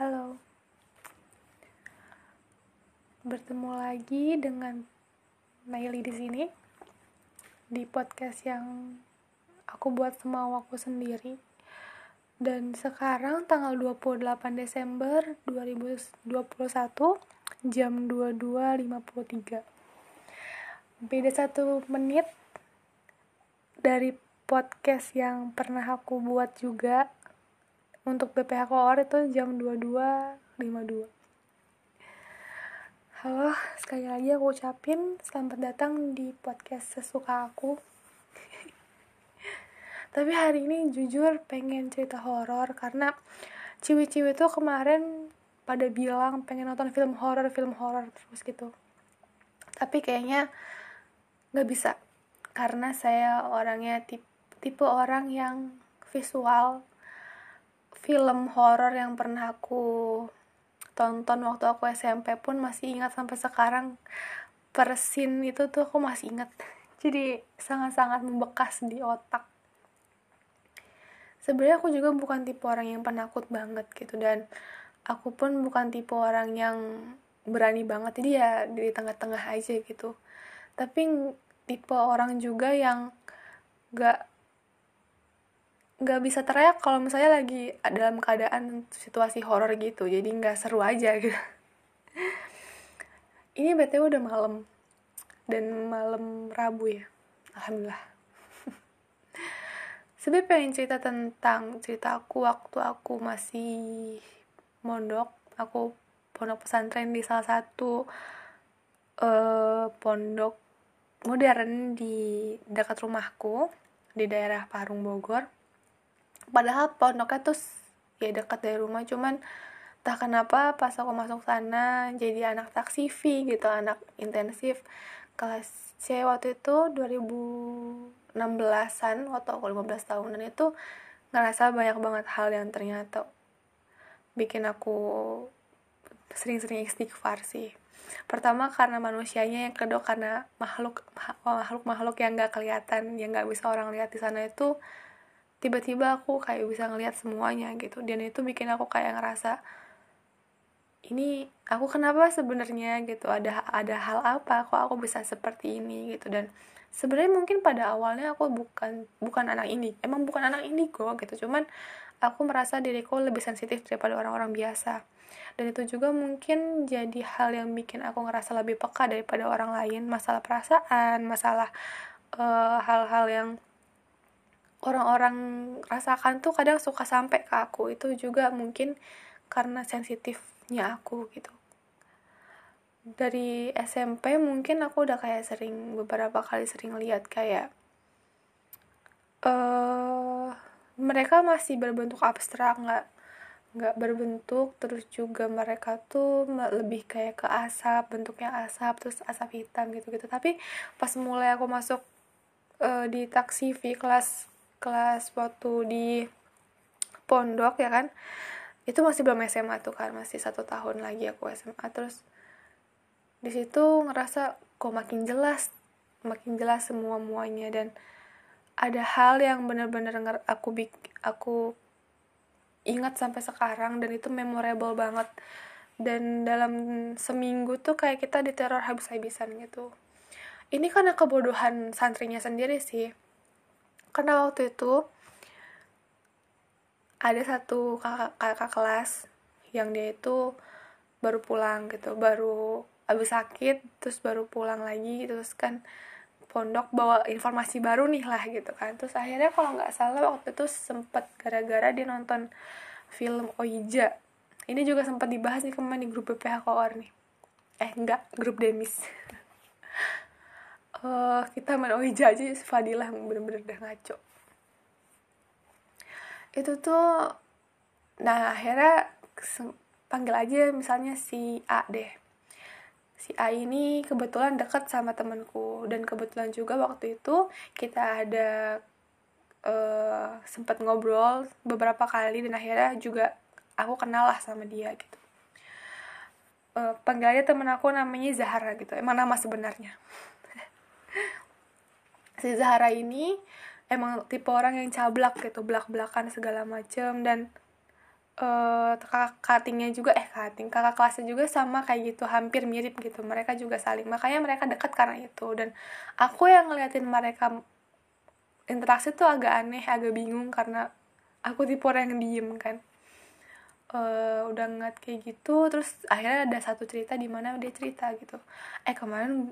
Halo. Bertemu lagi dengan Naili di sini di podcast yang aku buat semau aku sendiri. Dan sekarang tanggal 28 Desember 2021 jam 22.53. Beda satu menit dari podcast yang pernah aku buat juga untuk BPH Koor itu jam 22.52 Halo, sekali lagi aku ucapin selamat datang di podcast sesuka aku. Tapi hari ini jujur pengen cerita horor karena ciwi-ciwi tuh kemarin pada bilang pengen nonton film horor, film horor terus gitu. Tapi kayaknya gak bisa karena saya orangnya tipe, tipe orang yang visual film horor yang pernah aku tonton waktu aku SMP pun masih ingat sampai sekarang. Persin itu tuh aku masih ingat. Jadi sangat-sangat membekas di otak. Sebenarnya aku juga bukan tipe orang yang penakut banget gitu dan aku pun bukan tipe orang yang berani banget. Jadi ya di tengah-tengah aja gitu. Tapi tipe orang juga yang gak nggak bisa teriak kalau misalnya lagi dalam keadaan situasi horor gitu. Jadi nggak seru aja gitu. Ini btw udah malam. Dan malam rabu ya. Alhamdulillah. Sebenarnya pengen cerita tentang cerita aku waktu aku masih mondok. Aku pondok pesantren di salah satu uh, pondok modern di dekat rumahku di daerah Parung Bogor padahal pondoknya tuh ya dekat dari rumah cuman tak kenapa pas aku masuk sana jadi anak taksi V gitu anak intensif. Kelas C waktu itu 2016an waktu aku 15 tahunan itu ngerasa banyak banget hal yang ternyata bikin aku sering-sering istighfar sih. Pertama karena manusianya yang kedua karena makhluk makhluk makhluk yang gak kelihatan yang gak bisa orang lihat di sana itu tiba-tiba aku kayak bisa ngelihat semuanya gitu. Dan itu bikin aku kayak ngerasa ini aku kenapa sebenarnya gitu? Ada ada hal apa kok aku bisa seperti ini? Gitu. Dan sebenarnya mungkin pada awalnya aku bukan bukan anak ini. Emang bukan anak ini kok gitu. Cuman aku merasa diriku lebih sensitif daripada orang-orang biasa. Dan itu juga mungkin jadi hal yang bikin aku ngerasa lebih peka daripada orang lain. Masalah perasaan masalah eh, hal-hal uh, yang orang-orang rasakan tuh kadang suka sampai ke aku. Itu juga mungkin karena sensitifnya aku gitu. Dari SMP mungkin aku udah kayak sering beberapa kali sering lihat kayak uh, mereka masih berbentuk abstrak nggak nggak berbentuk. Terus juga mereka tuh lebih kayak ke asap bentuknya asap terus asap hitam gitu gitu tapi pas mulai aku masuk uh, di taksi V kelas kelas waktu di pondok ya kan? Itu masih belum SMA tuh kan masih satu tahun lagi aku SMA terus di situ ngerasa kok makin jelas makin jelas semua muanya dan ada hal yang bener-bener aku bik aku ingat sampai sekarang dan itu memorable banget. Dan dalam seminggu tuh kayak kita diteror habis-habisan gitu. Ini karena kebodohan santrinya sendiri sih karena waktu itu ada satu kakak, kakak kelas yang dia itu baru pulang gitu baru habis sakit terus baru pulang lagi terus kan pondok bawa informasi baru nih lah gitu kan. Terus akhirnya kalau nggak salah waktu itu sempet gara-gara dia nonton film Oija ini juga sempat dibahas nih kemarin di grup BPH Koor nih. Eh enggak grup Demis uh, kita main Oija aja Fadilah bener-bener udah ngaco. Itu tuh nah akhirnya panggil aja misalnya si A deh. Si A ini kebetulan deket sama temanku dan kebetulan juga waktu itu kita ada uh, sempat ngobrol beberapa kali dan akhirnya juga aku kenal lah sama dia gitu. Uh, panggil aja temen aku namanya Zahara gitu. Emang nama sebenarnya si Zahara ini emang tipe orang yang cablak gitu belak belakan segala macem. Dan uh, kakak cuttingnya juga eh cutting kakak kelasnya juga sama kayak gitu hampir mirip gitu. Mereka juga saling makanya mereka dekat karena itu. Dan aku yang ngeliatin mereka interaksi tuh agak aneh agak bingung karena aku tipe orang yang diem kan. Uh, udah ngeliat kayak gitu terus akhirnya ada satu cerita di mana dia cerita gitu. Eh kemarin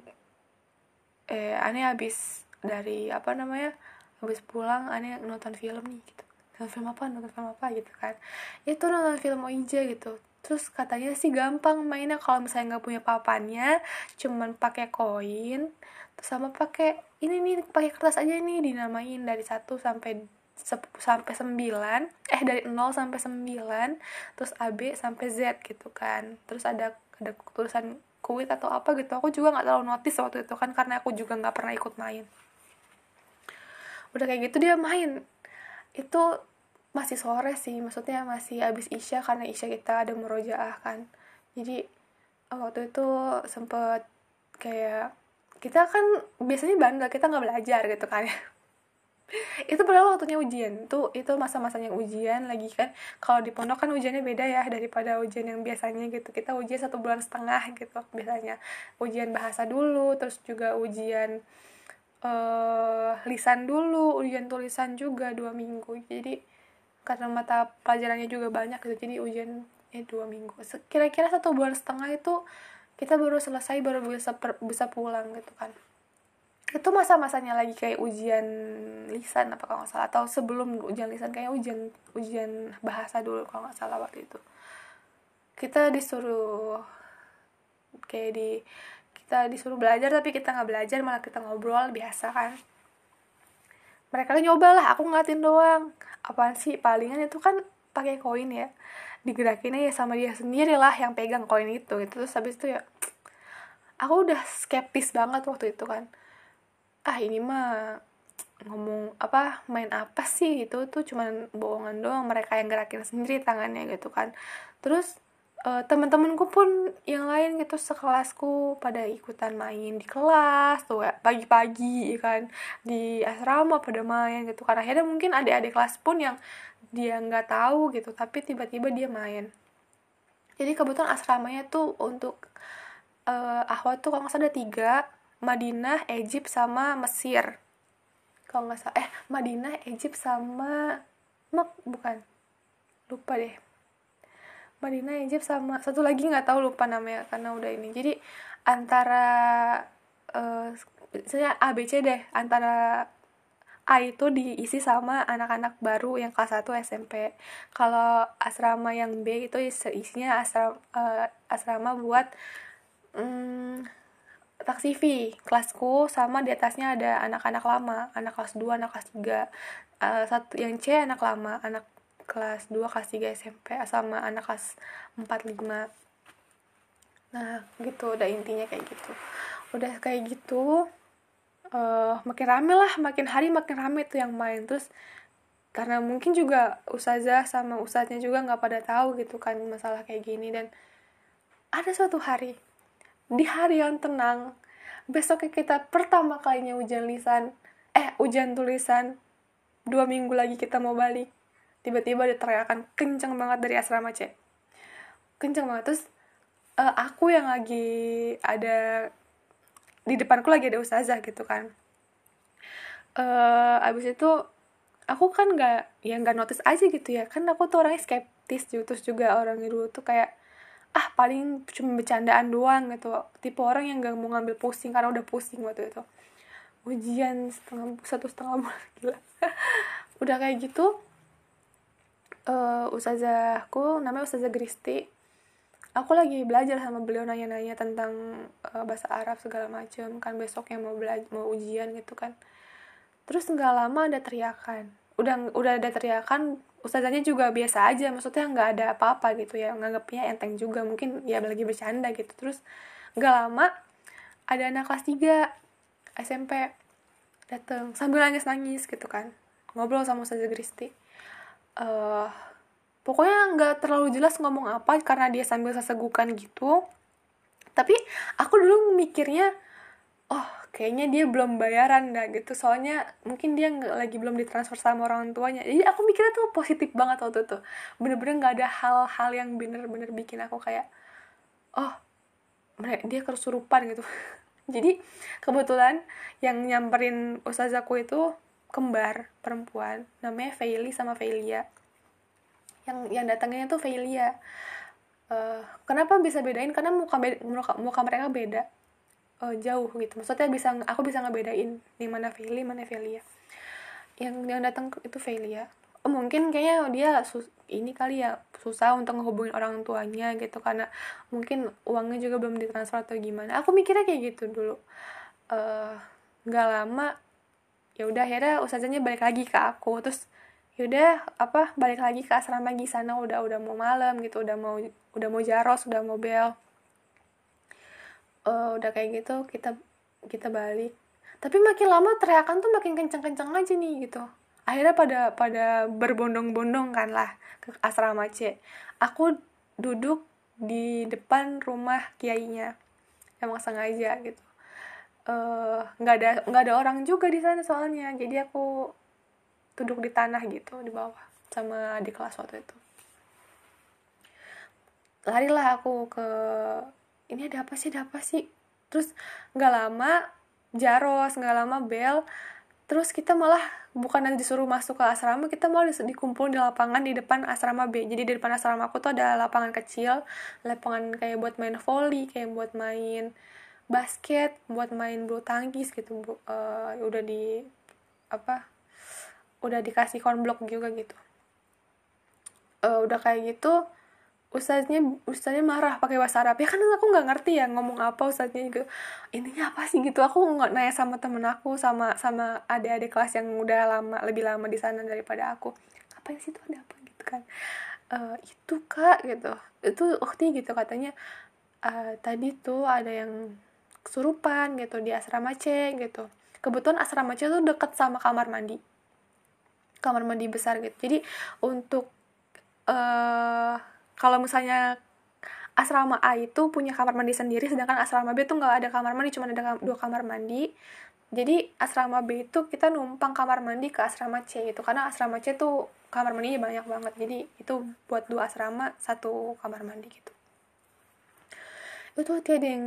eh aneh habis dari apa namanya habis pulang aneh nonton film nih gitu. Nonton film apa? Nonton film apa? Gitu kan. Itu nonton film Oija gitu. Terus katanya sih gampang mainnya kalau misalnya nggak punya papannya cuman pakai koin terus sama pakai ini nih pakai kertas aja nih dinamain dari satu sampai sampai 9 eh dari 0 sampai 9 terus AB sampai Z gitu kan. Terus ada ada tulisan kuit atau apa gitu. Aku juga nggak terlalu notice waktu itu kan karena aku juga nggak pernah ikut main udah kayak gitu dia main. Itu masih sore sih maksudnya masih abis isya karena isya kita ada merojaah kan. Jadi waktu itu sempet kayak kita kan biasanya bandel kita nggak belajar gitu kan. Itu padahal waktunya ujian. Tuh itu masa-masanya ujian lagi kan. Kalau di pondok kan ujiannya beda ya daripada ujian yang biasanya gitu. Kita ujian satu bulan setengah gitu biasanya. Ujian bahasa dulu terus juga ujian uh, lisan dulu ujian tulisan juga dua minggu. Jadi karena mata pelajarannya juga banyak gitu jadi ujian eh dua minggu. Kira-kira satu bulan setengah itu kita baru selesai baru bisa per, bisa pulang gitu kan. Itu masa-masanya lagi kayak ujian lisan apa kalau nggak salah atau sebelum ujian lisan kayak ujian ujian bahasa dulu kalau nggak salah waktu itu. Kita disuruh kayak di kita disuruh belajar tapi kita nggak belajar malah kita ngobrol biasa kan. Mereka nyoba lah aku ngeliatin doang. Apaan sih palingan itu kan pakai koin ya. Digerakinnya ya sama dia sendiri lah yang pegang koin itu gitu. Terus habis itu ya aku udah skeptis banget waktu itu kan. Ah ini mah ngomong apa main apa sih itu tuh cuman bohongan doang mereka yang gerakin sendiri tangannya gitu kan. Terus uh, teman-temanku pun yang lain gitu sekelasku pada ikutan main di kelas tuh ya pagi-pagi kan di asrama pada main gitu kan akhirnya mungkin adik-adik kelas pun yang dia nggak tahu gitu tapi tiba-tiba dia main jadi kebetulan asramanya tuh untuk uh, ahwat tuh kalau nggak salah ada tiga Madinah, Egypt sama Mesir. Kalau nggak salah, eh Madinah, Egypt sama Mak bukan. Lupa deh. Madinah, Egypt sama satu lagi nggak tahu lupa namanya karena udah ini. Jadi antara uh, misalnya ABC deh antara A itu diisi sama anak-anak baru yang kelas 1 SMP. Kalau asrama yang B itu isinya asrama, uh, asrama buat um, taksi V kelasku sama di atasnya ada anak-anak lama anak kelas 2 anak kelas 3 uh, eh, satu yang C anak lama anak kelas 2 kelas 3 SMP sama anak kelas 4 5 nah gitu udah intinya kayak gitu. Udah kayak gitu uh, makin rame lah makin hari makin rame tuh yang main. Terus karena mungkin juga ustazah sama ustaznya juga nggak pada tahu gitu kan masalah kayak gini. Dan ada suatu hari di hari yang tenang besoknya kita pertama kalinya ujian lisan eh ujian tulisan dua minggu lagi kita mau balik tiba-tiba ada teriakan kenceng banget dari asrama C kenceng banget. Terus uh, aku yang lagi ada di depanku lagi ada ustazah gitu kan. Uh, abis itu aku kan nggak ya nggak notice aja gitu ya. Kan aku tuh orangnya skeptis gitu. Terus juga orangnya dulu tuh kayak ah paling cuma bercandaan doang gitu. Tipe orang yang gak mau ngambil pusing karena udah pusing waktu itu. Ujian setengah satu setengah bulan gila. Udah kayak gitu uh, ustazahku namanya ustazah Gristi. Aku lagi belajar sama beliau nanya-nanya tentang uh, bahasa Arab segala macam kan besoknya mau belajar mau ujian gitu kan. Terus nggak lama ada teriakan. Udah udah ada teriakan ustazahnya juga biasa aja. Maksudnya nggak ada apa-apa gitu ya. Nganggapnya enteng juga. Mungkin ya lagi bercanda gitu. Terus nggak lama ada anak kelas 3 SMP dateng. Sambil nangis-nangis gitu kan. Ngobrol sama ustazah Kristi uh, pokoknya nggak terlalu jelas ngomong apa karena dia sambil sesegukan gitu. Tapi aku dulu mikirnya oh kayaknya dia belum bayaran dah gitu. Soalnya mungkin dia lagi belum ditransfer sama orang tuanya. Jadi aku mikirnya tuh positif banget waktu itu. Bener-bener nggak ada hal-hal yang bener-bener bikin aku kayak oh dia kesurupan gitu. Jadi kebetulan yang nyamperin ustazaku itu kembar perempuan namanya Feili sama Feilia yang yang datangnya tuh Feilia uh, kenapa bisa bedain? Karena muka beda, muka, muka mereka beda. Uh, jauh gitu. Maksudnya bisa aku bisa ngebedain di mana Feli mana Velia yang yang datang itu Velia oh, mungkin kayaknya dia sus ini kali ya susah untuk ngehubungin orang tuanya gitu. Karena mungkin uangnya juga belum ditransfer atau gimana. Aku mikirnya kayak gitu dulu. Eh, nggak uh, lama ya udah akhirnya usahanya balik lagi ke aku. Terus yaudah apa balik lagi ke asrama di sana udah udah mau malam gitu udah mau udah mau jaros udah mau bel. Uh, udah kayak gitu kita kita balik. Tapi makin lama teriakan tuh makin kenceng-kenceng aja nih gitu. Akhirnya pada pada berbondong-bondong kan lah ke asrama C. Aku duduk di depan rumah kiainya. Emang sengaja gitu nggak uh, ada nggak ada orang juga di sana soalnya. Jadi aku duduk di tanah gitu di bawah sama di kelas waktu itu. Larilah aku ke ini ada apa sih? Ada apa sih? Terus nggak lama jaros nggak lama bel terus kita malah bukan nanti disuruh masuk ke asrama kita malah dikumpul di lapangan di depan asrama B. Jadi di depan asrama aku tuh ada lapangan kecil lapangan kayak buat main volley kayak buat main basket buat main bulu tangkis gitu bu uh, udah di apa udah dikasih konblok juga gitu. Uh, udah kayak gitu ustaznya ustaznya marah pakai bahasa Arab ya kan aku nggak ngerti ya ngomong apa ustaznya gitu intinya apa sih gitu? Aku nggak nanya sama temen aku sama sama adik-adik kelas yang udah lama lebih lama di sana daripada aku. Apa sih itu ada apa gitu kan? Uh, itu kak gitu. Itu ukti gitu katanya uh, tadi tuh ada yang kesurupan gitu di asrama C gitu. Kebetulan asrama C tuh deket sama kamar mandi. Kamar mandi besar gitu. Jadi untuk uh, kalau misalnya asrama A itu punya kamar mandi sendiri sedangkan asrama B itu nggak ada kamar mandi cuma ada dua kamar mandi. Jadi asrama B itu kita numpang kamar mandi ke asrama C gitu karena asrama C tuh kamar mandinya banyak banget. Jadi itu buat dua asrama satu kamar mandi gitu. Itu ada yang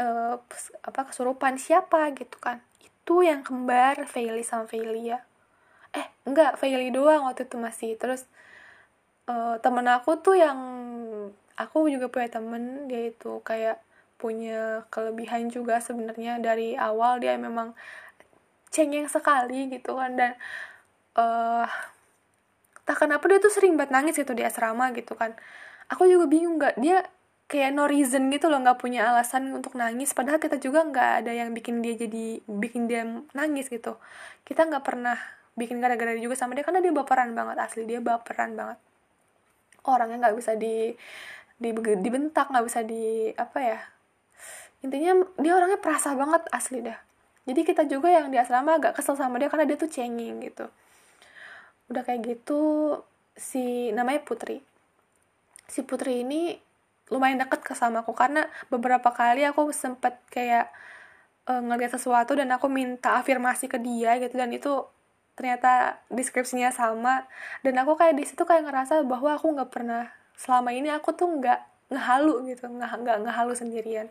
uh, apa kesurupan siapa gitu kan. Itu yang kembar Feili sama Feilia eh enggak Feili doang waktu itu masih. Terus uh, temen aku tuh yang aku juga punya temen dia itu kayak punya kelebihan juga sebenarnya. Dari awal dia memang cengeng sekali gitu kan. Dan uh, tak kenapa dia tuh sering banget nangis gitu di asrama gitu kan. Aku juga bingung nggak dia kayak no reason gitu loh nggak punya alasan untuk nangis. Padahal kita juga nggak ada yang bikin dia jadi bikin dia nangis gitu. Kita nggak pernah bikin gara-gara juga sama dia karena dia baperan banget asli dia baperan banget. Orangnya nggak bisa di, di dibentak nggak bisa di apa ya intinya dia orangnya perasa banget asli dah jadi kita juga yang di asrama agak kesel sama dia karena dia tuh cengeng gitu. Udah kayak gitu si namanya Putri. Si Putri ini lumayan deket ke sama aku. Karena beberapa kali aku sempet kayak uh, ngeliat sesuatu dan aku minta afirmasi ke dia gitu. Dan itu ternyata deskripsinya sama. Dan aku kayak di situ kayak ngerasa bahwa aku nggak pernah selama ini aku tuh nggak ngehalu gitu. Nggak nggak ngehalu sendirian.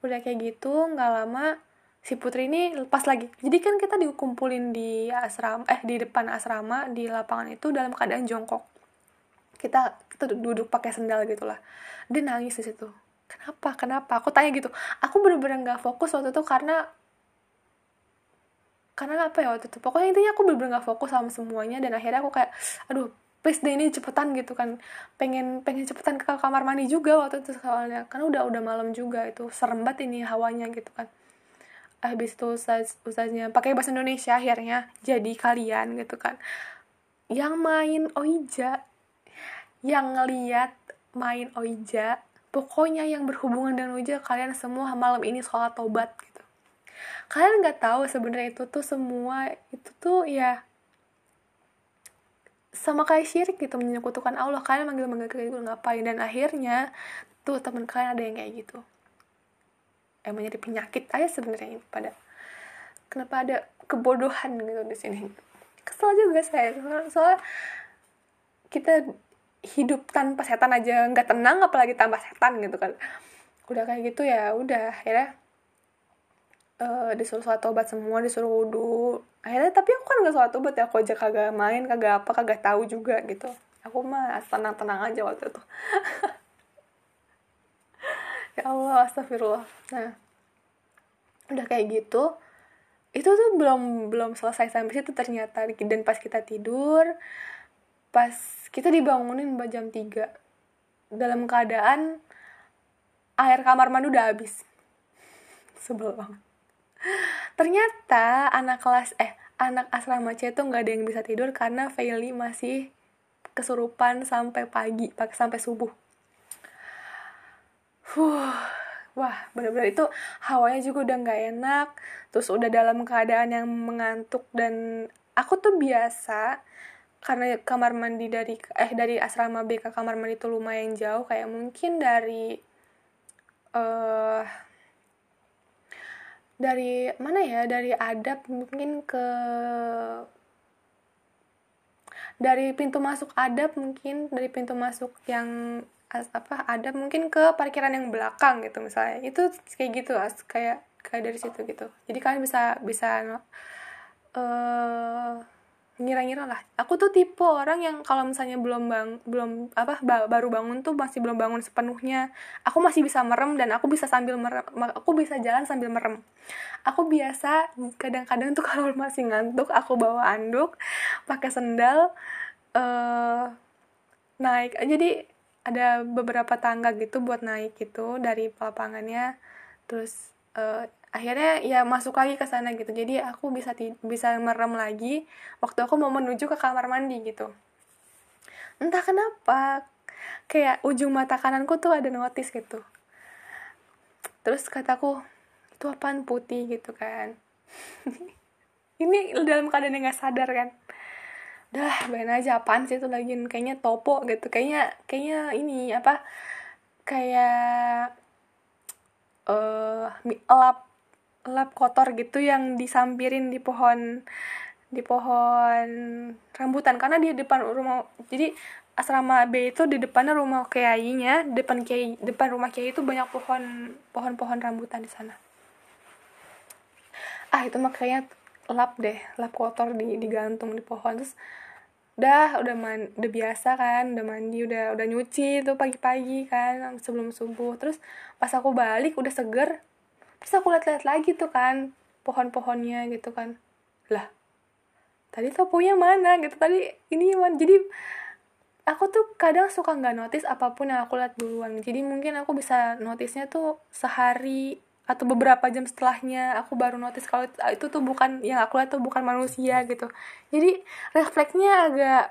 Udah kayak gitu nggak lama si putri ini lepas lagi. Jadi kan kita dikumpulin di asrama eh di depan asrama di lapangan itu dalam keadaan jongkok kita kita duduk pakai sendal gitulah dia nangis di situ. Kenapa? Kenapa? Aku tanya gitu. Aku bener-bener nggak fokus waktu itu karena karena apa ya waktu itu? Pokoknya intinya aku bener-bener gak fokus sama semuanya dan akhirnya aku kayak aduh please deh ini cepetan gitu kan. Pengen pengen cepetan ke kamar mandi juga waktu itu soalnya. Karena udah udah malam juga itu. Serem banget ini hawanya gitu kan. Habis itu ustaz ustaznya pakai bahasa Indonesia akhirnya jadi kalian gitu kan. Yang main oija yang ngeliat main oija pokoknya yang berhubungan dengan oija kalian semua malam ini sholat tobat gitu. Kalian nggak tahu sebenarnya itu tuh semua itu tuh ya sama kayak syirik gitu menyekutukan Allah. Kalian manggil manggil kayak gitu ngapain? Dan akhirnya tuh teman kalian ada yang kayak gitu. Emang jadi penyakit aja sebenarnya pada kenapa ada kebodohan gitu di sini. Kesel juga saya soal kita hidup tanpa setan aja nggak tenang apalagi tanpa setan gitu kan. Udah kayak gitu ya udah akhirnya uh, disuruh sholat tobat semua disuruh wudhu akhirnya tapi aku kan nggak sholat tobat ya aku aja kagak main kagak apa kagak tahu juga gitu. Aku mah tenang tenang aja waktu itu. Ya Allah astagfirullah. Nah udah kayak gitu itu tuh belum belum selesai sampai situ ternyata. Dan pas kita tidur pas kita dibangunin jam 3 dalam keadaan air kamar mandi udah habis. Sebel banget. Ternyata anak kelas eh anak asrama C itu nggak ada yang bisa tidur karena Feli masih kesurupan sampai pagi sampai subuh. Fuh, wah bener-bener itu hawanya juga udah nggak enak terus udah dalam keadaan yang mengantuk dan aku tuh biasa karena kamar mandi dari eh dari asrama B ke kamar mandi itu lumayan jauh kayak mungkin dari eh uh, dari mana ya dari adab mungkin ke dari pintu masuk adab mungkin dari pintu masuk yang apa ada mungkin ke parkiran yang belakang gitu misalnya. Itu kayak gitu as kayak kayak dari situ gitu. Jadi kalian bisa bisa uh, ngira-ngira lah. Aku tuh tipe orang yang kalau misalnya belum bang belum apa ba, baru bangun tuh masih belum bangun sepenuhnya. Aku masih bisa merem dan aku bisa sambil merem aku bisa jalan sambil merem. Aku biasa kadang-kadang tuh kalau masih ngantuk aku bawa anduk pakai sendal uh, naik. Jadi ada beberapa tangga gitu buat naik gitu dari lapangannya terus uh, akhirnya ya masuk lagi ke sana gitu. Jadi aku bisa bisa merem lagi waktu aku mau menuju ke kamar mandi gitu. Entah kenapa kayak ujung mata kananku tuh ada notis gitu. Terus kataku itu apaan putih? gitu kan. Ini dalam keadaan yang gak sadar kan. Udah bayangin aja apaan sih itu lagi? Kayaknya topo gitu. Kayaknya kayaknya ini apa kayak uh, lap lap kotor gitu yang disampirin di pohon di pohon rambutan. Karena di depan rumah jadi asrama B itu di depannya rumah kiainya depan kiai depan rumah kiai itu banyak pohon pohon-pohon rambutan di sana. Ah itu mah kayaknya lap deh lap kotor di digantung di pohon. Terus udah udah man, udah biasa kan udah mandi udah udah nyuci tuh pagi-pagi kan sebelum subuh. Terus pas aku balik udah seger terus aku lihat-lihat lagi tuh kan pohon-pohonnya gitu kan. Lah tadi toponya mana gitu? Tadi ini mana? Jadi aku tuh kadang suka nggak notice apa pun yang aku lihat duluan. Jadi mungkin aku bisa notisnya tuh sehari atau beberapa jam setelahnya aku baru notice kalau itu tuh bukan yang aku lihat tuh bukan manusia gitu. Jadi refleksnya agak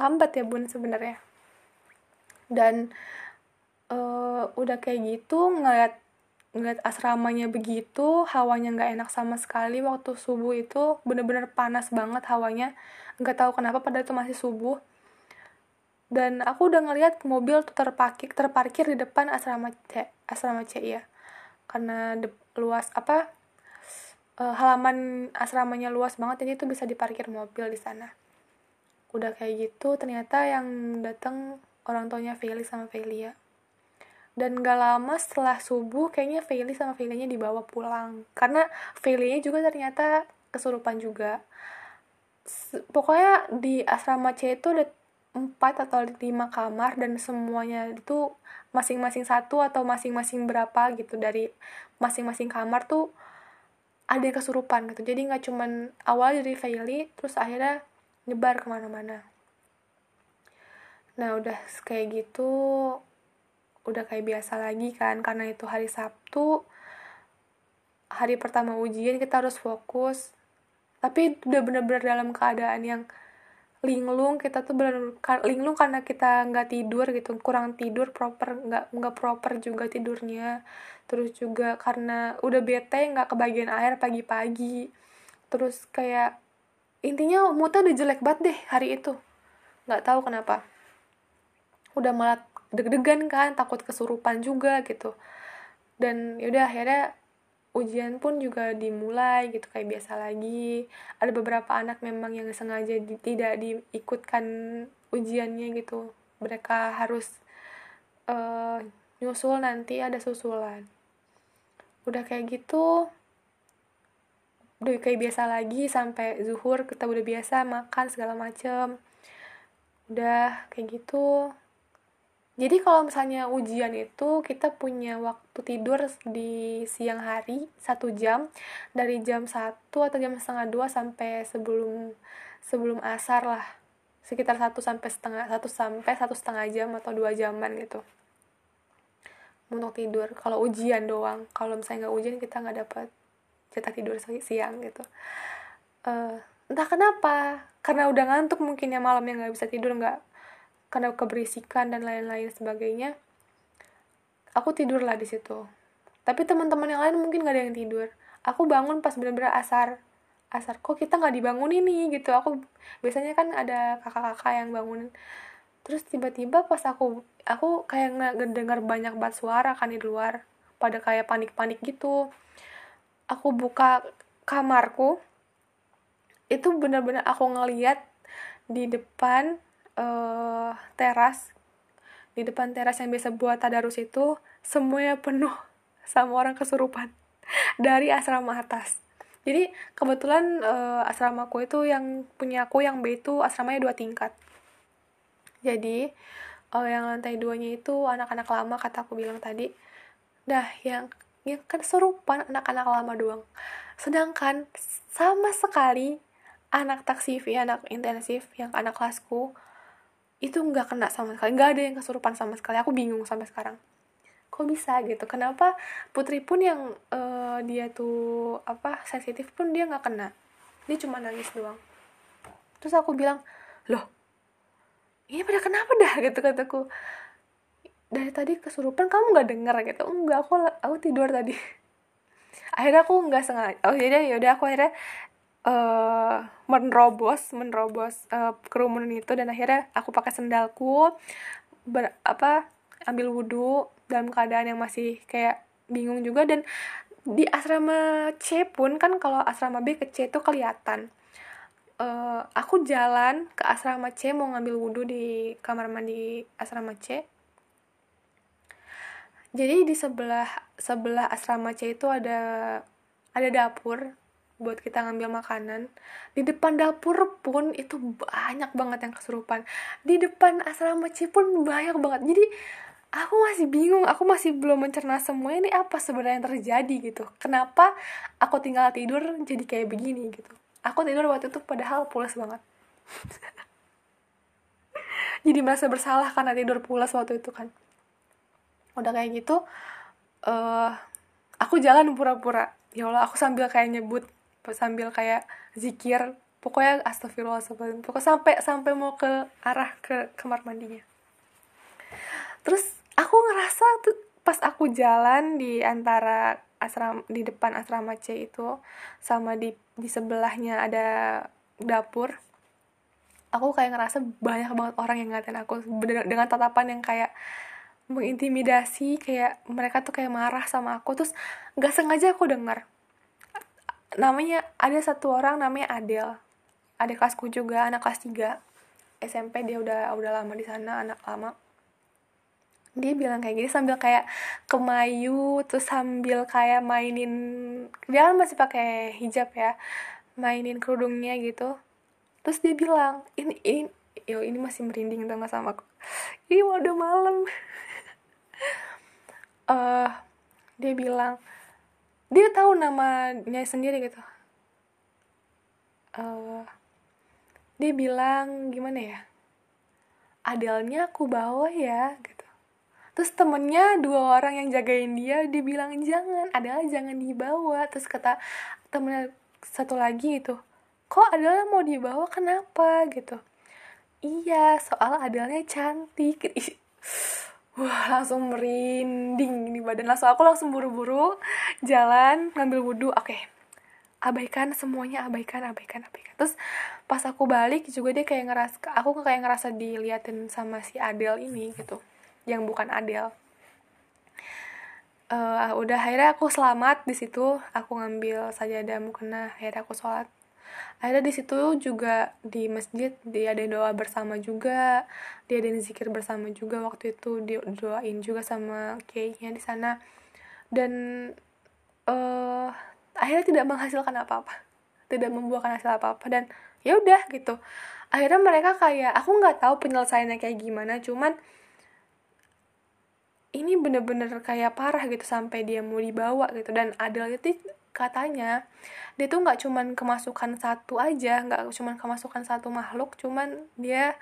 lambat ya bun sebenarnya. Dan uh, udah kayak gitu ngeliat ngeliat asramanya begitu hawanya nggak enak sama sekali waktu subuh itu bener-bener panas banget hawanya. Nggak tahu kenapa pada itu masih subuh. Dan aku udah ngeliat mobil tuh terparkir terparkir di depan asrama C asrama C ya karena de, luas apa uh, halaman asramanya luas banget jadi itu bisa diparkir mobil di sana. Udah kayak gitu ternyata yang datang orang tuanya Feli sama Felia dan gak lama setelah subuh kayaknya Feli sama Felinya dibawa pulang. Karena Felinya juga ternyata kesurupan juga. Pokoknya di asrama C itu ada empat atau lima kamar dan semuanya itu masing-masing satu atau masing-masing berapa gitu. Dari masing-masing kamar tuh ada yang kesurupan gitu. Jadi nggak cuman awal dari Faili terus akhirnya nyebar ke mana-mana. Nah udah kayak gitu udah kayak biasa lagi kan karena itu hari Sabtu hari pertama ujian kita harus fokus. Tapi udah bener-bener dalam keadaan yang linglung kita tuh benar linglung karena kita nggak tidur gitu kurang tidur proper nggak nggak proper juga tidurnya. Terus juga karena udah bete nggak kebagian air pagi-pagi. Terus kayak intinya moodnya udah jelek banget deh hari itu. Nggak tahu kenapa. Udah malah deg-degan kan takut kesurupan juga gitu. Dan yaudah akhirnya ujian pun juga dimulai gitu kayak biasa lagi. Ada beberapa anak memang yang sengaja di, tidak diikutkan ujiannya gitu. Mereka harus uh, nyusul nanti ada susulan. Udah kayak gitu udah kayak biasa lagi sampai zuhur kita udah biasa makan segala macem. Udah kayak gitu jadi kalau misalnya ujian itu kita punya waktu tidur di siang hari satu jam. Dari jam satu atau jam setengah dua sampai sebelum sebelum asar lah. Sekitar satu sampai setengah satu sampai satu setengah jam atau dua jaman gitu. Untuk tidur. Kalau ujian doang. Kalau misalnya nggak ujian kita nggak dapat jatah tidur siang gitu. Uh, entah kenapa. Karena udah ngantuk mungkin ya malam yang nggak bisa tidur nggak karena keberisikan dan lain-lain sebagainya aku tidur lah di situ. Tapi teman-teman yang lain mungkin gak ada yang tidur. Aku bangun pas bener-bener asar. Asar kok kita nggak dibangunin nih? Gitu. Aku biasanya kan ada kakak-kakak yang bangun terus tiba-tiba pas aku aku kayak ngedengar banyak banget suara kan di luar. Pada kayak panik-panik gitu. Aku buka kamarku. Itu bener-bener aku ngeliat di depan uh, teras. Di depan teras yang biasa buat tadarus itu semuanya penuh sama orang kesurupan. Dari asrama atas. Jadi kebetulan uh, asramaku itu yang punya aku yang B itu asramanya dua tingkat. Jadi uh, yang lantai duanya itu anak-anak lama kata aku bilang tadi. Dah yang yang kesurupan anak-anak lama doang. Sedangkan sama sekali anak taksifi anak intensif yang anak kelasku itu nggak kena sama sekali. Nggak ada yang kesurupan sama sekali. Aku bingung sampai sekarang. Kok bisa gitu? Kenapa putri pun yang uh, dia tuh apa sensitif pun dia nggak kena? Dia cuma nangis doang. Terus aku bilang loh ini pada kenapa dah? gitu kataku. Dari tadi kesurupan kamu nggak dengar gitu. Enggak aku aku tidur tadi. Akhirnya aku nggak sengaja. Oh jadi ya udah aku akhirnya uh, menerobos menerobos uh, kerumunan itu dan akhirnya aku pakai sendalku ber, apa ambil wudhu dalam keadaan yang masih kayak bingung juga dan di asrama C pun kan kalau asrama B ke C itu kelihatan. Uh, aku jalan ke asrama C mau ngambil wudhu di kamar mandi asrama C. Jadi di sebelah sebelah asrama C itu ada ada dapur buat kita ngambil makanan di depan dapur pun itu banyak banget yang kesurupan. Di depan asrama C pun banyak banget. Jadi aku masih bingung aku masih belum mencerna semua ini apa sebenarnya yang terjadi gitu. Kenapa aku tinggal tidur jadi kayak begini gitu? Aku tidur waktu itu padahal pulas banget. Jadi merasa bersalah karena tidur pulas waktu itu kan. Udah kayak gitu uh, aku jalan pura-pura. Ya Allah aku sambil kayak nyebut sambil kayak zikir. Pokoknya astagfirullahaladzim. Pokoknya sampai sampai mau ke arah ke kamar mandinya. Terus aku ngerasa tuh pas aku jalan di antara asram di depan asrama C itu sama di di sebelahnya ada dapur aku kayak ngerasa banyak banget orang yang ngatain aku. Dengan tatapan yang kayak mengintimidasi kayak mereka tuh kayak marah sama aku. Terus nggak sengaja aku dengar namanya ada satu orang namanya Adel ada kelasku juga anak kelas 3 SMP dia udah udah lama di sana anak lama. Dia bilang kayak gini sambil kayak kemayu terus sambil kayak mainin dia kan masih pakai hijab ya mainin kerudungnya gitu. Terus dia bilang ini ini yo ini masih merinding sama sama aku? Ini udah malam. Uh, dia bilang dia tahu namanya sendiri gitu. Uh, dia bilang gimana ya? Adelnya aku bawa ya gitu. Terus temennya dua orang yang jagain dia dia bilang jangan Adel jangan dibawa. Terus kata temennya satu lagi itu kok Adelnya mau dibawa? Kenapa? Gitu. Iya soal Adelnya cantik wah langsung merinding di badan. Langsung aku langsung buru-buru jalan ngambil wudhu. Oke okay. abaikan semuanya abaikan abaikan abaikan. Terus pas aku balik juga dia kayak ngerasa aku kayak ngerasa diliatin sama si Adel ini gitu yang bukan Adel uh, udah akhirnya aku selamat di situ. Aku ngambil sajadah mukena akhirnya aku sholat akhirnya di situ juga di masjid dia ada doa bersama juga dia ada zikir bersama juga waktu itu doain juga sama kiainya di sana. Dan uh, akhirnya tidak menghasilkan apa-apa tidak membuahkan hasil apa-apa dan ya udah gitu. Akhirnya mereka kayak aku nggak tahu penyelesaiannya kayak gimana cuman ini bener-bener kayak parah gitu sampai dia mau dibawa gitu dan Adel itu katanya dia tuh nggak cuman kemasukan satu aja nggak cuman kemasukan satu makhluk cuman dia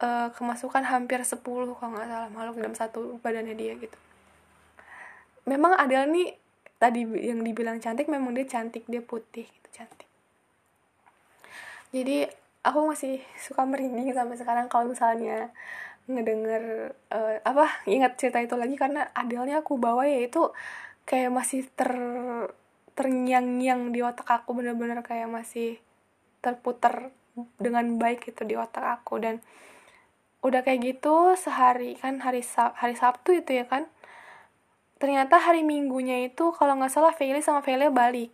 uh, kemasukan hampir 10 kalau nggak salah makhluk dalam satu badannya dia gitu. Memang Adel nih tadi yang dibilang cantik memang dia cantik dia putih gitu cantik. Jadi aku masih suka merinding sampai sekarang kalau misalnya ngedenger uh, apa ingat cerita itu lagi karena adilnya aku bawa ya itu kayak masih ter terngiang-ngiang di otak aku bener-bener kayak masih terputar dengan baik itu di otak aku. Dan udah kayak gitu sehari kan hari hari Sabtu itu ya kan ternyata hari Minggunya itu kalau nggak salah Feli sama Feli balik.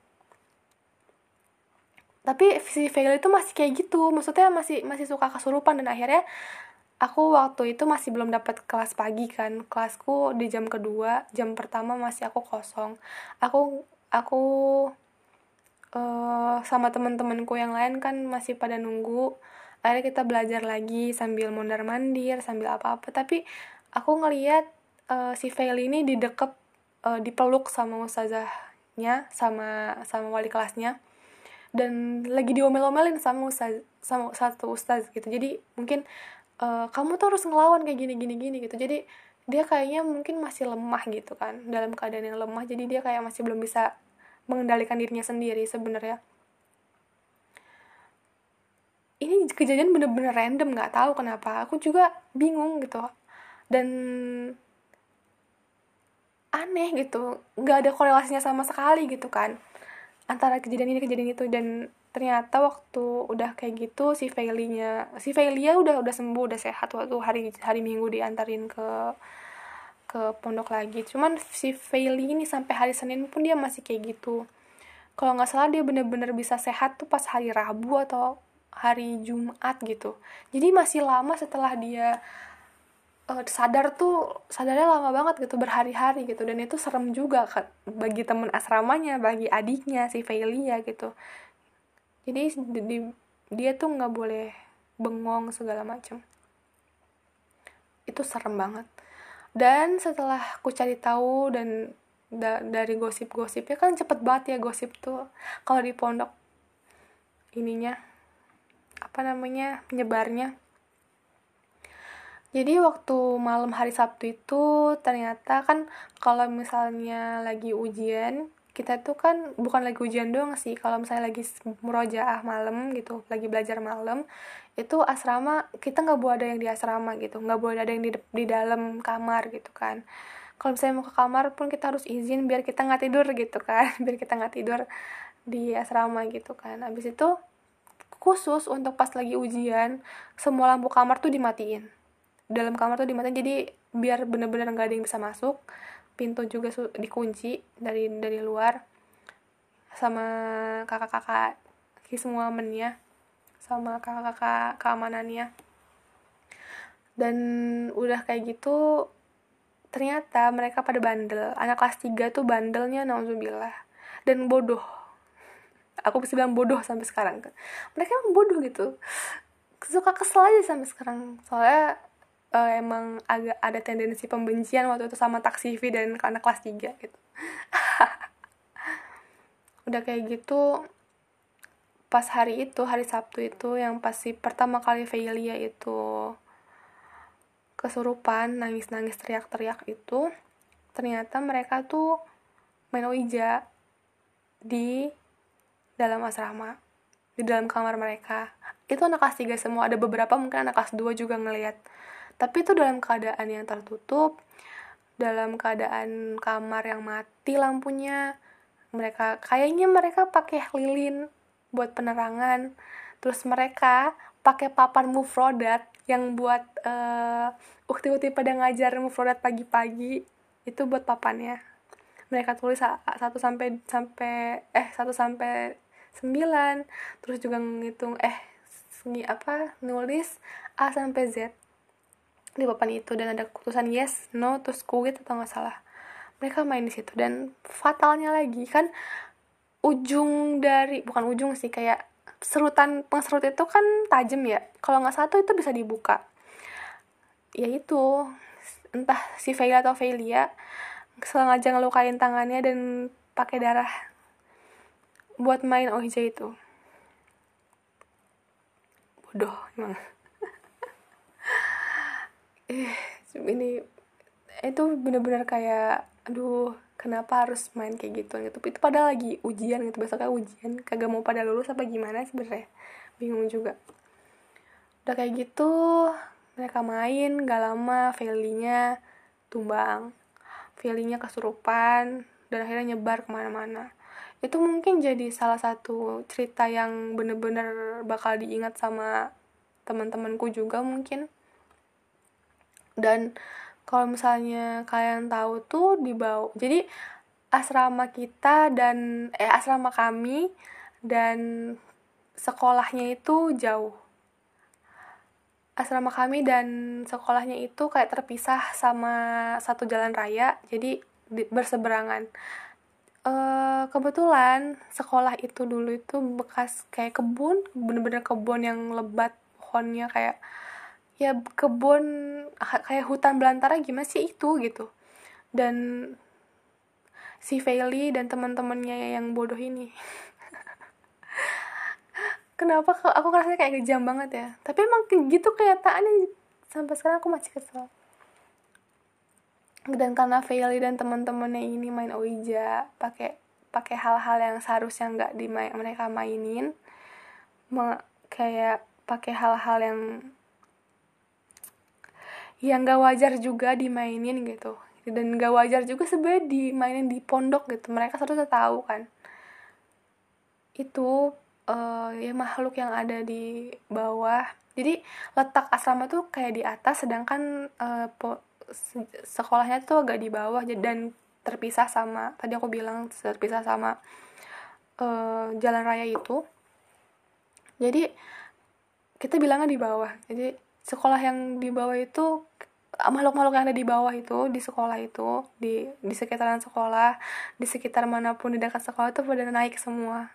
Tapi si Feli itu masih kayak gitu maksudnya masih masih suka kesurupan dan akhirnya aku waktu itu masih belum dapat kelas pagi kan. Kelasku di jam kedua jam pertama masih aku kosong. Aku aku uh, sama temen-temenku yang lain kan masih pada nunggu. Akhirnya kita belajar lagi sambil mondar mandir sambil apa apa tapi aku ngeliat uh, si Feli ini didekep uh, dipeluk sama ustazahnya sama sama wali kelasnya. Dan lagi diomel-omelin sama ustaz sama satu ustaz gitu. Jadi mungkin uh, kamu tuh harus ngelawan kayak gini gini gini gitu. Jadi dia kayaknya mungkin masih lemah gitu kan dalam keadaan yang lemah. Jadi dia kayak masih belum bisa mengendalikan dirinya sendiri sebenarnya. Ini kejadian bener-bener random nggak tahu kenapa. Aku juga bingung gitu. Dan aneh gitu. Nggak ada korelasinya sama sekali gitu kan antara kejadian ini kejadian itu. Dan ternyata waktu udah kayak gitu si Felinya si Felia udah udah sembuh udah sehat waktu hari hari Minggu diantarin ke ke pondok lagi. Cuman si Feli ini sampai hari Senin pun dia masih kayak gitu. Kalau nggak salah dia bener-bener bisa sehat tuh pas hari Rabu atau hari Jumat gitu. Jadi masih lama setelah dia uh, sadar tuh sadarnya lama banget gitu berhari-hari gitu. Dan itu serem juga kan bagi temen asramanya bagi adiknya si Felia gitu. Jadi di, dia tuh nggak boleh bengong segala macam itu serem banget. Dan setelah aku cari tahu dan da dari gosip-gosipnya kan cepet banget ya gosip tuh. Kalau di pondok ininya apa namanya penyebarnya jadi waktu malam hari Sabtu itu ternyata kan kalau misalnya lagi ujian kita tuh kan bukan lagi ujian doang sih. Kalau misalnya lagi murojaah malam gitu lagi belajar malam itu asrama kita nggak boleh ada yang di asrama gitu. Nggak boleh ada yang di di dalam kamar gitu kan. Kalau misalnya mau ke kamar pun kita harus izin biar kita nggak tidur gitu kan biar kita nggak tidur di asrama gitu kan. Habis itu khusus untuk pas lagi ujian semua lampu kamar tuh dimatiin dalam kamar tuh dimatiin jadi biar bener-bener nggak ada yang bisa masuk pintu juga dikunci dari dari luar sama kakak-kakak semua mennya sama kakak-kakak keamanannya. Dan udah kayak gitu ternyata mereka pada bandel. Anak kelas 3 tuh bandelnya nauzubillah dan bodoh. Aku bisa bilang bodoh sampai sekarang. Mereka emang bodoh gitu. Suka kesel aja sampai sekarang. Soalnya uh, emang agak ada tendensi pembencian waktu itu sama taksifi dan anak kelas 3 gitu. Udah kayak gitu pas hari itu hari Sabtu itu yang pasti pertama kali Velia itu kesurupan nangis-nangis teriak-teriak itu ternyata mereka tuh main Ouija di dalam asrama di dalam kamar mereka. Itu anak kelas 3 semua ada beberapa mungkin anak kelas 2 juga ngelihat tapi itu dalam keadaan yang tertutup dalam keadaan kamar yang mati lampunya mereka kayaknya mereka pakai lilin buat penerangan. Terus mereka pakai papan mufrodat yang buat uh, ukti-ukti pada ngajar mufrodat pagi-pagi. Itu buat papannya. Mereka tulis satu sampai sampai eh satu sampai sembilan. Terus juga ngitung eh segi apa nulis A sampai Z di papan itu dan ada keputusan yes no terus quit atau nggak salah. Mereka main di situ dan fatalnya lagi kan ujung dari bukan ujung sih kayak serutan pengserut itu kan tajam ya. Kalau nggak satu itu bisa dibuka. Ya itu entah si Veila atau Velia sengaja ngelukain tangannya dan pakai darah buat main OJ itu. Bodoh emang eh ini itu bener-bener kayak aduh kenapa harus main kayak gitu gitu. Itu padahal lagi ujian gitu besoknya ujian. Kagak mau pada lulus apa gimana sebenarnya? Bingung juga. Udah kayak gitu mereka main gak lama Felinya tumbang. Felinya kesurupan dan akhirnya nyebar ke mana-mana. Itu mungkin jadi salah satu cerita yang bener-bener bakal diingat sama teman-temanku juga mungkin dan kalau misalnya kalian tahu tuh di bawah jadi asrama kita dan eh asrama kami dan sekolahnya itu jauh. Asrama kami dan sekolahnya itu kayak terpisah sama satu jalan raya jadi di, berseberangan. E, kebetulan sekolah itu dulu itu bekas kayak kebun bener-bener kebun yang lebat pohonnya kayak ya kebun kayak hutan belantara gimana sih itu gitu. Dan si Feli dan teman-temannya yang bodoh ini. Kenapa aku ngerasa kayak kejam banget ya. Tapi emang gitu kenyataannya. Sampai sekarang aku masih kesel. Dan karena Feli dan teman-temannya ini main Ouija pakai pakai hal-hal yang seharusnya nggak di mereka mainin kayak pakai hal-hal yang yang gak wajar juga dimainin gitu. Dan gak wajar juga sebenarnya dimainin di pondok gitu. Mereka seharusnya tahu kan. Itu uh, ya makhluk yang ada di bawah. Jadi letak asrama tuh kayak di atas sedangkan uh, po, sekolahnya tuh agak di bawah. Dan terpisah sama tadi aku bilang terpisah sama uh, jalan raya itu. Jadi kita bilangnya di bawah. Jadi sekolah yang di bawah itu makhluk-makhluk yang ada di bawah itu di sekolah itu di di sekitaran sekolah di sekitar mana pun di dekat sekolah itu pada naik semua.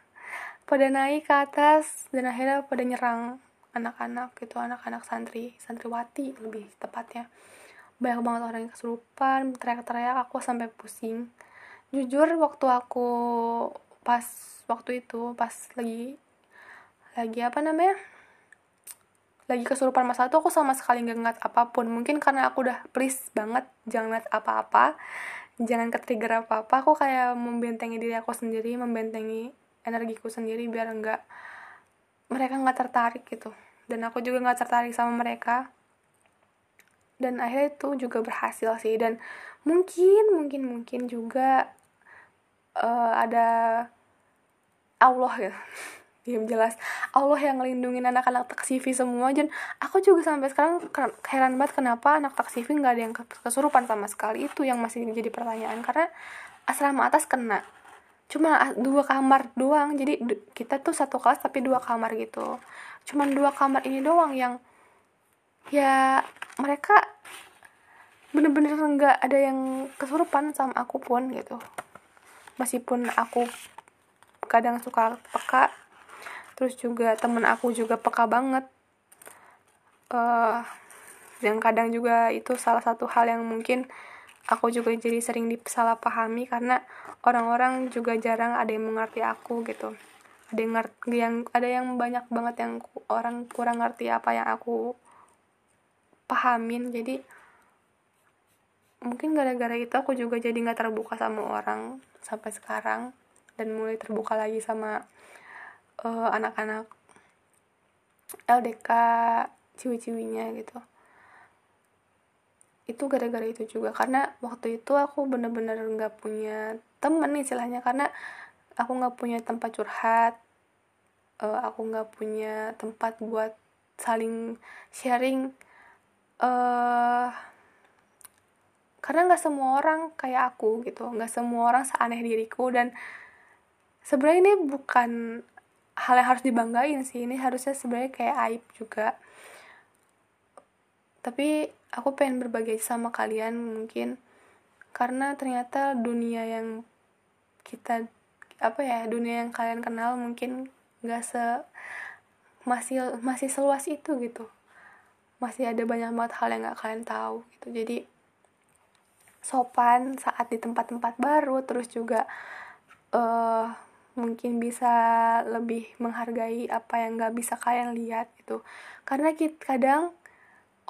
Pada naik ke atas dan akhirnya pada nyerang anak-anak gitu anak-anak santri santriwati lebih tepatnya. Banyak banget orang yang kesurupan teriak-teriak aku sampai pusing. Jujur waktu aku pas waktu itu pas lagi lagi apa namanya lagi kesurupan masa itu aku sama sekali nggak ngeliat apa pun. Mungkin karena aku udah please banget jangan ngeliat apa-apa jangan ke trigger apa-apa. Aku kayak membentengi diri aku sendiri membentengi energiku sendiri biar nggak mereka nggak tertarik gitu. Dan aku juga nggak tertarik sama mereka. Dan akhirnya itu juga berhasil sih. Dan mungkin mungkin mungkin juga uh, ada Allah ya diam jelas. Allah yang ngelindungin anak-anak taksifi semua dan aku juga sampai sekarang heran banget kenapa anak taksifi nggak ada yang kesurupan sama sekali. Itu yang masih jadi pertanyaan karena asrama atas kena. Cuma dua kamar doang. Jadi kita tuh satu kelas tapi dua kamar gitu. Cuman dua kamar ini doang yang ya mereka bener-bener nggak ada yang kesurupan sama aku pun gitu. Meskipun aku kadang suka peka terus juga temen aku juga peka banget. Uh, yang kadang juga itu salah satu hal yang mungkin aku juga jadi sering disalahpahami karena orang-orang juga jarang ada yang mengerti aku gitu. Ada yang ngerti yang ada yang banyak banget yang orang kurang ngerti apa yang aku pahamin. Jadi mungkin gara-gara itu aku juga jadi nggak terbuka sama orang sampai sekarang dan mulai terbuka lagi sama uh, anak-anak LDK ciwi-ciwinya gitu. Itu gara-gara itu juga. Karena waktu itu aku bener-bener nggak punya temen istilahnya. Karena aku nggak punya tempat curhat uh, aku nggak punya tempat buat saling sharing uh, karena nggak semua orang kayak aku gitu. Nggak semua orang seaneh diriku. Dan sebenarnya ini bukan hal yang harus dibanggain sih. Ini harusnya sebenarnya kayak aib juga. Tapi aku pengen berbagi sama kalian mungkin karena ternyata dunia yang kita apa ya dunia yang kalian kenal mungkin nggak se masih masih seluas itu gitu. Masih ada banyak banget hal yang nggak kalian tahu gitu. Jadi sopan saat di tempat-tempat baru terus juga uh, mungkin bisa lebih menghargai apa yang nggak bisa kalian lihat gitu. Karena kita kadang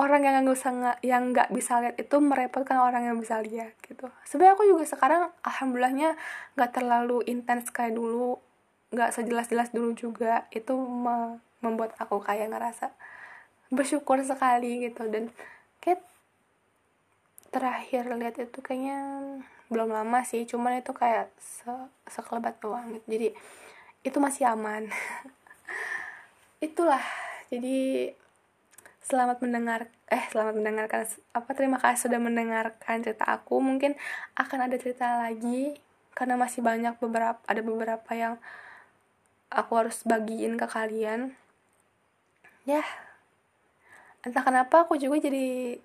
orang yang nggak bisa yang nggak bisa lihat itu merepotkan orang yang bisa lihat gitu. Sebenarnya aku juga sekarang alhamdulillahnya nggak terlalu intens kayak dulu nggak sejelas-jelas dulu juga. Itu me membuat aku kayak ngerasa bersyukur sekali gitu. Dan terakhir lihat itu kayaknya belum lama sih cuman itu kayak se sekelebat doang gitu. Jadi itu masih aman. Itulah. Jadi selamat mendengar eh selamat mendengarkan apa terima kasih sudah mendengarkan cerita aku. Mungkin akan ada cerita lagi karena masih banyak beberapa ada beberapa yang aku harus bagiin ke kalian. Ya. Entah kenapa aku juga jadi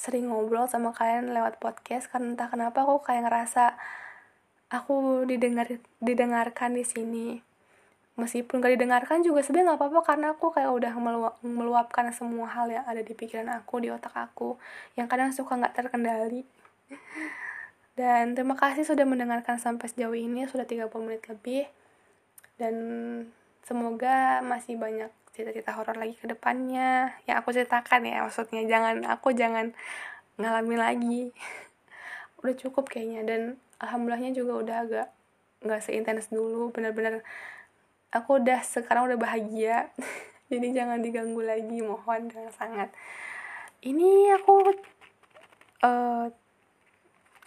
sering ngobrol sama kalian lewat podcast karena entah kenapa aku kayak ngerasa aku didengar didengarkan di sini. Meskipun gak didengarkan juga sebenarnya nggak apa-apa karena aku kayak udah meluap, meluapkan semua hal yang ada di pikiran aku di otak aku yang kadang suka nggak terkendali. Dan terima kasih sudah mendengarkan sampai sejauh ini sudah 30 menit lebih. Dan semoga masih banyak cerita-cerita horor lagi ke depannya. Yang aku ceritakan ya maksudnya jangan aku jangan ngalamin lagi. Udah cukup kayaknya dan alhamdulillahnya juga udah agak nggak seintens dulu. Bener-bener aku udah sekarang udah bahagia. Jadi jangan diganggu lagi mohon dengan sangat. Ini aku uh,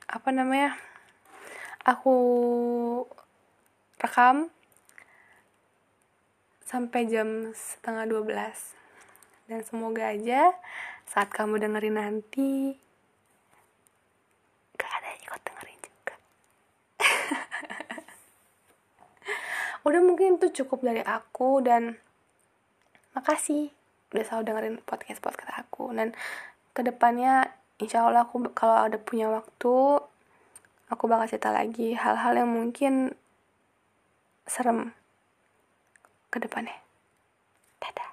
apa namanya aku rekam sampai jam setengah 12 dan semoga aja saat kamu dengerin nanti gak ada yang ikut dengerin juga. Udah mungkin itu cukup dari aku dan makasih udah selalu dengerin podcast podcast aku. Dan ke depannya insya Allah aku kalau ada punya waktu aku bakal cerita lagi hal-hal yang mungkin serem ke depannya. Dadah.